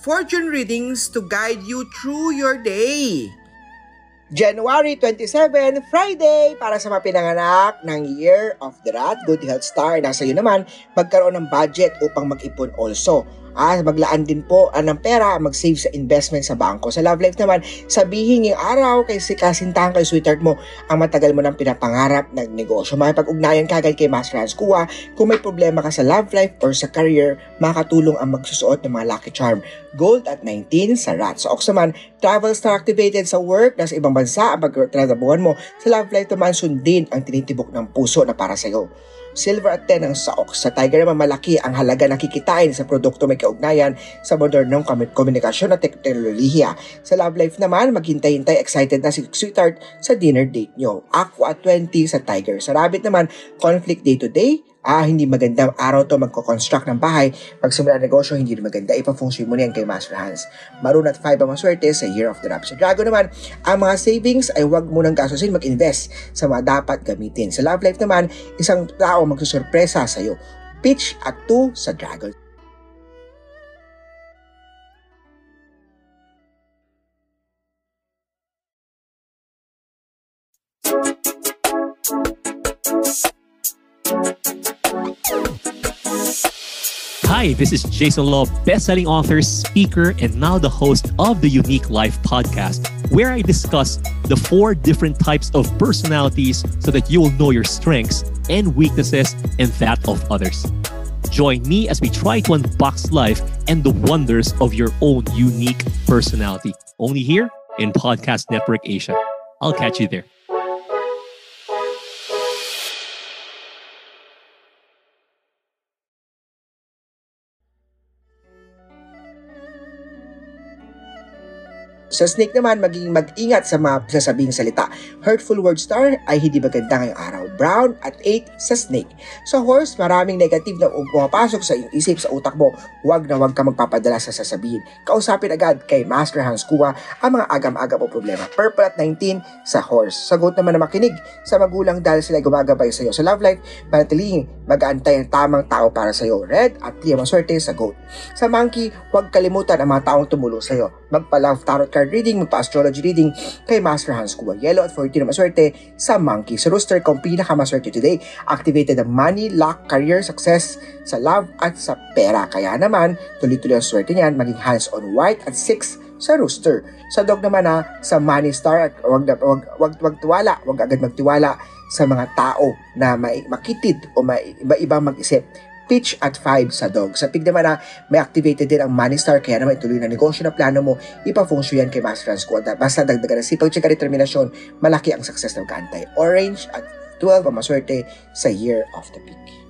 fortune readings to guide you through your day. January 27, Friday, para sa mga pinanganak ng Year of the Rat, Good Health Star. Nasa iyo naman, magkaroon ng budget upang mag-ipon also. Ah, maglaan din po ah, ng pera, mag-save sa investment sa bangko. Sa love life naman, sabihin yung araw kay si kasintahan kay sweetheart mo ang matagal mo nang pinapangarap ng negosyo. Makipag-ugnayan ka agad kay Master Hans Kua. Kung may problema ka sa love life or sa career, makatulong ang magsusuot ng mga lucky charm. Gold at 19 sa rat. Sa Ox travel star activated sa work, nasa ibang bansa ang pagtratrabuhan mo. Sa love life naman, sundin ang tinitibok ng puso na para sa iyo silver at 10 ang saok. Sa Tiger naman malaki ang halaga na kikitain sa produkto may kaugnayan sa modernong komunikasyon at teknolohiya. Sa love life naman, maghintay-hintay excited na si sweetheart sa dinner date nyo. Aqua at 20 sa Tiger. Sa Rabbit naman, conflict day to day, ah, hindi magandang araw to magko-construct ng bahay. Pag simula negosyo, hindi na maganda. Ipa-function mo niyan kay Master Hans. Maroon at 5 ang maswerte sa Year of the Rap. Sa Dragon naman, ang mga savings ay huwag mo nang gastusin mag-invest sa mga dapat gamitin. Sa Love Life naman, isang tao magsusurpresa sa iyo. Pitch at 2 sa Dragon. Hi, this is Jason Law, best-selling author, speaker, and now the host of the Unique Life podcast, where I discuss the four different types of personalities so that you will know your strengths and weaknesses and that of others. Join me as we try to unbox life and the wonders of your own unique personality. Only here in Podcast Network Asia. I'll catch you there. Sa snake naman, maging mag-ingat sa mga sasabing salita. Hurtful word star ay hindi maganda ngayong araw. Brown at 8 sa snake. Sa horse, maraming negative na pumapasok sa iyong isip sa utak mo. Huwag na huwag ka magpapadala sa sasabihin. Kausapin agad kay Master Hans Kua ang mga agam-agam o problema. Purple at 19 sa horse. Sagot naman na makinig sa magulang dahil sila gumagabay sa iyo. Sa love life, manatiling mag-aantay ang tamang tao para sa iyo. Red at 3 maswerte sa goat. Sa monkey, huwag kalimutan ang mga taong tumulong sa iyo. Magpa-love tarot card reading, magpa-astrology reading kay Master Hans Kuwa. Yellow at 14 na maswerte sa Monkey. Sa Rooster, kung pinakamaswerte today, activated ang money, luck, career, success sa love at sa pera. Kaya naman, tuloy-tuloy ang swerte niyan, maging hands on white at 6 sa rooster. Sa dog naman ha, sa money star at wag, wag, wag, wag tiwala, wag agad magtiwala sa mga tao na makitid o iba-ibang mag-isip pitch at 5 sa dog. Sa pig naman na may activated din ang money star kaya naman ituloy na negosyo na plano mo, ipa-function yan kay Master Squad. Basta dagdagan ng sipag tsaka determinasyon, malaki ang success ng kantay. Orange at 12 ang maswerte sa Year of the Pig.